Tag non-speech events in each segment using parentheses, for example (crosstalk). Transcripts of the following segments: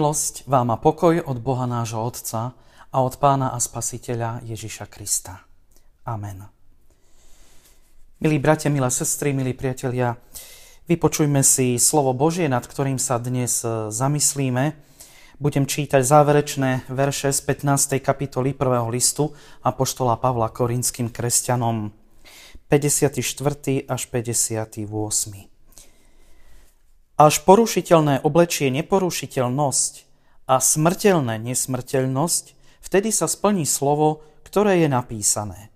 Milosť vám a pokoj od Boha nášho Otca a od Pána a Spasiteľa Ježiša Krista. Amen. Milí bratia, milé sestry, milí priatelia, vypočujme si slovo Božie, nad ktorým sa dnes e, zamyslíme. Budem čítať záverečné verše z 15. kapitoly 1. listu Apoštola Pavla korinským kresťanom 54. až 58. Až porušiteľné oblečie neporušiteľnosť a smrteľné nesmrteľnosť, vtedy sa splní slovo, ktoré je napísané.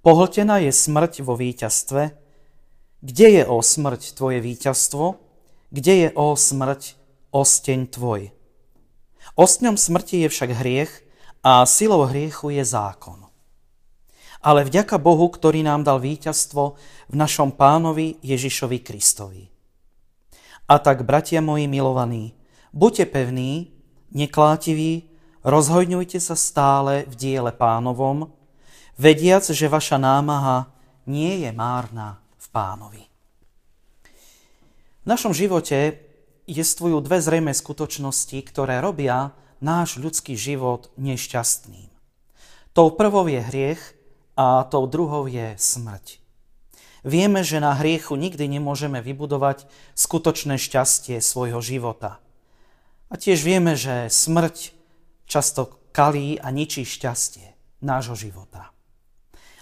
Pohltená je smrť vo víťazstve. Kde je o smrť tvoje víťazstvo? Kde je o smrť osteň tvoj? Ostňom smrti je však hriech a silou hriechu je zákon. Ale vďaka Bohu, ktorý nám dal víťazstvo v našom pánovi Ježišovi Kristovi. A tak, bratia moji milovaní, buďte pevní, neklátiví, rozhojňujte sa stále v diele pánovom, vediac, že vaša námaha nie je márna v pánovi. V našom živote jestvujú dve zrejme skutočnosti, ktoré robia náš ľudský život nešťastným. Tou prvou je hriech a tou druhou je smrť. Vieme, že na hriechu nikdy nemôžeme vybudovať skutočné šťastie svojho života. A tiež vieme, že smrť často kalí a ničí šťastie nášho života.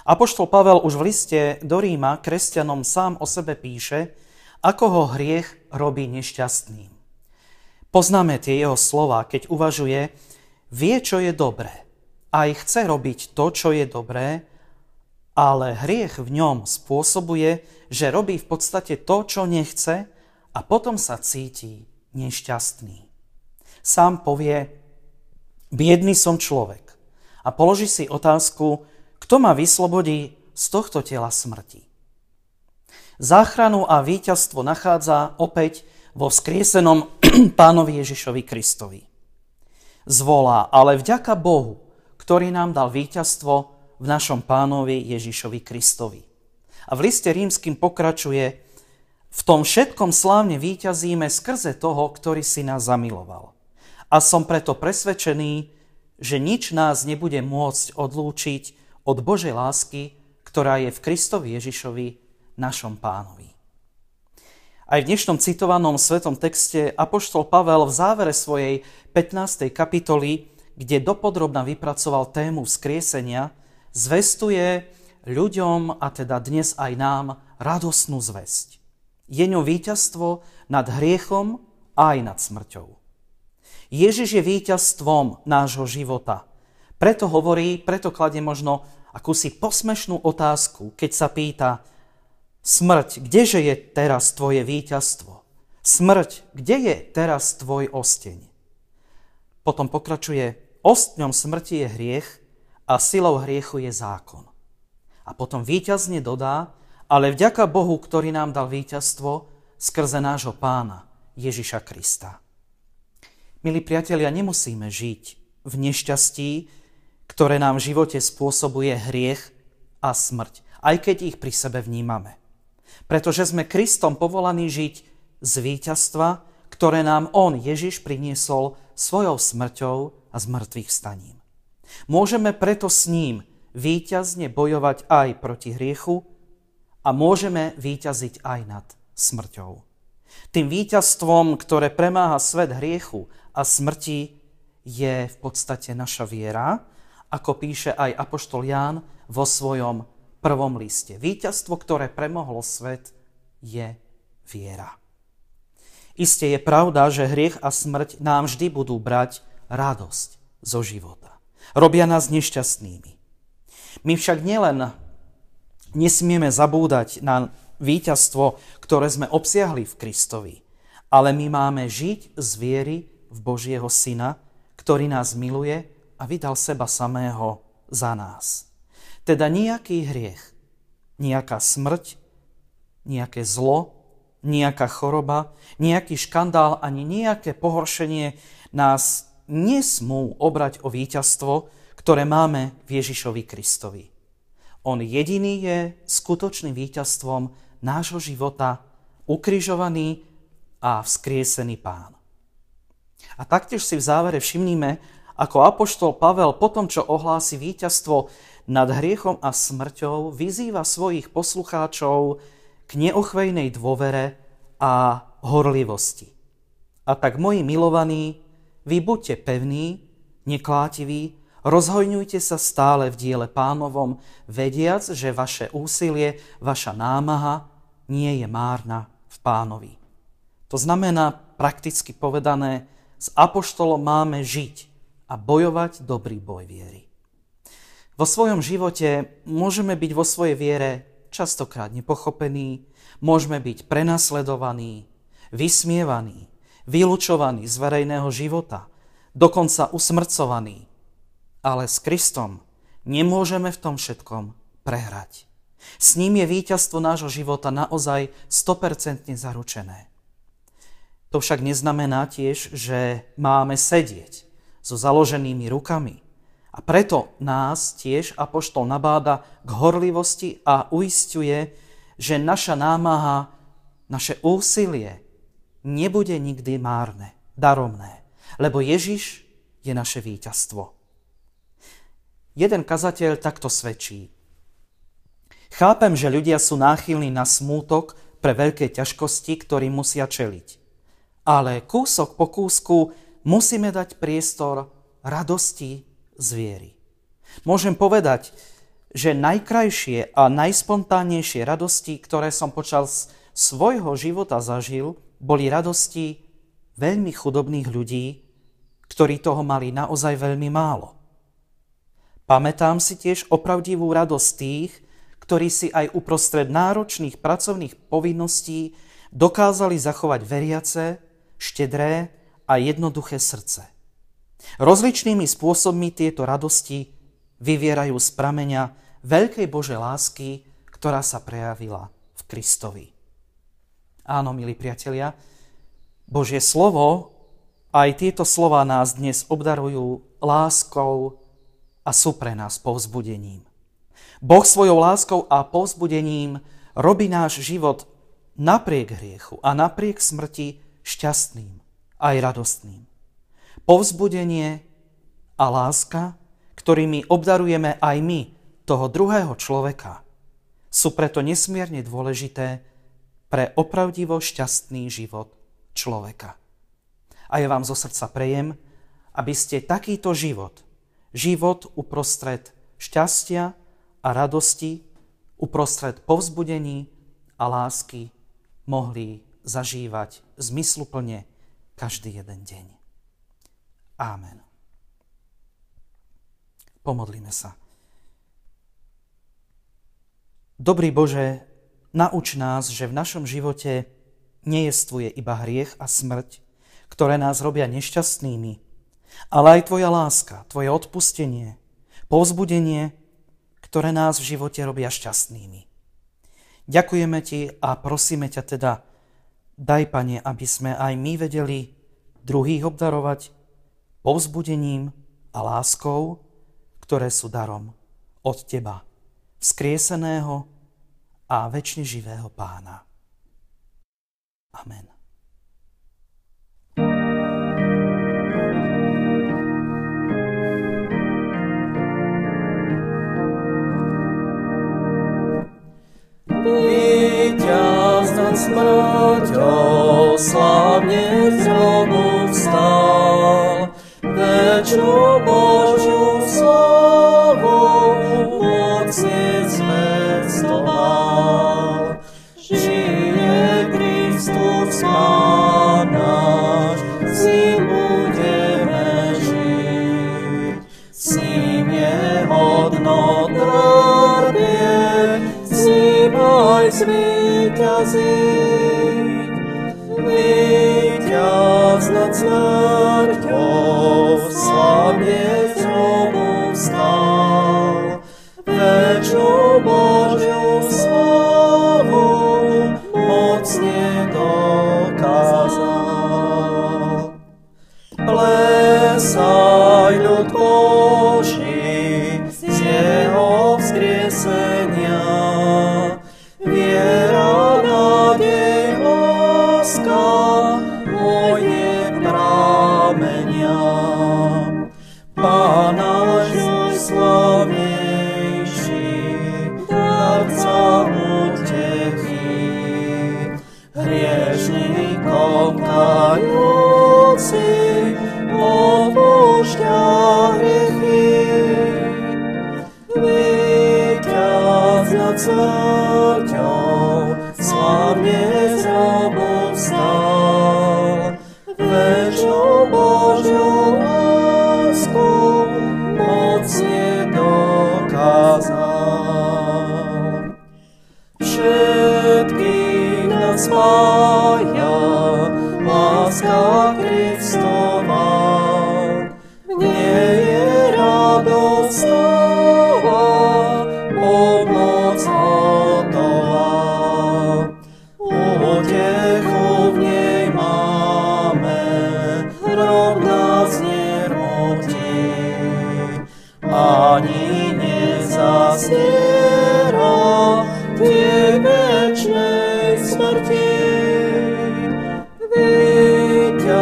Apoštol Pavel už v liste do Ríma kresťanom sám o sebe píše, ako ho hriech robí nešťastným. Poznáme tie jeho slova, keď uvažuje, vie, čo je dobré. Aj chce robiť to, čo je dobré, ale hriech v ňom spôsobuje, že robí v podstate to, čo nechce a potom sa cíti nešťastný. Sám povie, biedný som človek a položí si otázku, kto ma vyslobodí z tohto tela smrti. Záchranu a víťazstvo nachádza opäť vo vzkriesenom (clears throat) pánovi Ježišovi Kristovi. Zvolá, ale vďaka Bohu, ktorý nám dal víťazstvo v našom pánovi Ježišovi Kristovi. A v liste rímským pokračuje, v tom všetkom slávne výťazíme skrze toho, ktorý si nás zamiloval. A som preto presvedčený, že nič nás nebude môcť odlúčiť od Božej lásky, ktorá je v Kristovi Ježišovi, našom pánovi. Aj v dnešnom citovanom svetom texte Apoštol Pavel v závere svojej 15. kapitoly, kde dopodrobna vypracoval tému vzkriesenia, zvestuje ľuďom, a teda dnes aj nám, radosnú zväzť. Je ňou víťazstvo nad hriechom aj nad smrťou. Ježiš je víťazstvom nášho života. Preto hovorí, preto kladie možno akúsi posmešnú otázku, keď sa pýta, smrť, kdeže je teraz tvoje víťazstvo? Smrť, kde je teraz tvoj osteň? Potom pokračuje, ostňom smrti je hriech, a silou hriechu je zákon. A potom víťazne dodá, ale vďaka Bohu, ktorý nám dal víťazstvo skrze nášho pána Ježiša Krista. Milí priatelia, nemusíme žiť v nešťastí, ktoré nám v živote spôsobuje hriech a smrť, aj keď ich pri sebe vnímame. Pretože sme Kristom povolaní žiť z víťazstva, ktoré nám On, Ježiš, priniesol svojou smrťou a zmrtvých staním. Môžeme preto s ním výťazne bojovať aj proti hriechu a môžeme výťaziť aj nad smrťou. Tým víťazstvom, ktoré premáha svet hriechu a smrti, je v podstate naša viera, ako píše aj Apoštol Ján vo svojom prvom liste. Víťazstvo, ktoré premohlo svet, je viera. Isté je pravda, že hriech a smrť nám vždy budú brať radosť zo života. Robia nás nešťastnými. My však nielen nesmieme zabúdať na víťazstvo, ktoré sme obsiahli v Kristovi, ale my máme žiť z viery v Božieho Syna, ktorý nás miluje a vydal seba samého za nás. Teda nejaký hriech, nejaká smrť, nejaké zlo, nejaká choroba, nejaký škandál ani nejaké pohoršenie nás nesmú obrať o víťazstvo, ktoré máme v Ježišovi Kristovi. On jediný je skutočným víťazstvom nášho života, ukrižovaný a vzkriesený pán. A taktiež si v závere všimníme, ako apoštol Pavel po tom, čo ohlási víťazstvo nad hriechom a smrťou, vyzýva svojich poslucháčov k neochvejnej dôvere a horlivosti. A tak, moji milovaní, vy buďte pevní, neklátiví, rozhojňujte sa stále v diele pánovom, vediac, že vaše úsilie, vaša námaha nie je márna v pánovi. To znamená, prakticky povedané, s apoštolom máme žiť a bojovať dobrý boj viery. Vo svojom živote môžeme byť vo svojej viere častokrát nepochopení, môžeme byť prenasledovaní, vysmievaní, vylúčovaní z verejného života, dokonca usmrcovaní. Ale s Kristom nemôžeme v tom všetkom prehrať. S ním je víťazstvo nášho života naozaj 100% zaručené. To však neznamená tiež, že máme sedieť so založenými rukami, a preto nás tiež Apoštol nabáda k horlivosti a uistuje, že naša námaha, naše úsilie nebude nikdy márne, daromné, lebo Ježiš je naše víťazstvo. Jeden kazateľ takto svedčí. Chápem, že ľudia sú náchylní na smútok pre veľké ťažkosti, ktorým musia čeliť. Ale kúsok po kúsku musíme dať priestor radosti zviery. Môžem povedať, že najkrajšie a najspontánnejšie radosti, ktoré som počas svojho života zažil, boli radosti veľmi chudobných ľudí, ktorí toho mali naozaj veľmi málo. Pamätám si tiež opravdivú radosť tých, ktorí si aj uprostred náročných pracovných povinností dokázali zachovať veriace, štedré a jednoduché srdce. Rozličnými spôsobmi tieto radosti vyvierajú z prameňa veľkej Božej lásky, ktorá sa prejavila v Kristovi. Áno, milí priatelia, Božie slovo, aj tieto slova nás dnes obdarujú láskou a sú pre nás povzbudením. Boh svojou láskou a povzbudením robí náš život napriek hriechu a napriek smrti šťastným aj radostným povzbudenie a láska, ktorými obdarujeme aj my toho druhého človeka, sú preto nesmierne dôležité pre opravdivo šťastný život človeka. A ja vám zo srdca prejem, aby ste takýto život, život uprostred šťastia a radosti, uprostred povzbudení a lásky mohli zažívať zmysluplne každý jeden deň. Amen. Pomodlíme sa. Dobrý Bože, nauč nás, že v našom živote nejestvuje iba hriech a smrť, ktoré nás robia nešťastnými, ale aj Tvoja láska, Tvoje odpustenie, povzbudenie, ktoré nás v živote robia šťastnými. Ďakujeme Ti a prosíme ťa teda, daj, Pane, aby sme aj my vedeli druhých obdarovať povzbudením a láskou, ktoré sú darom od Teba, vzkrieseného a väčšine živého Pána. Amen. Víťaz nad smrťou slavne z hrobu vstal, večnú aj zvýťaziť. այս մարդիկ, վիթյազացան,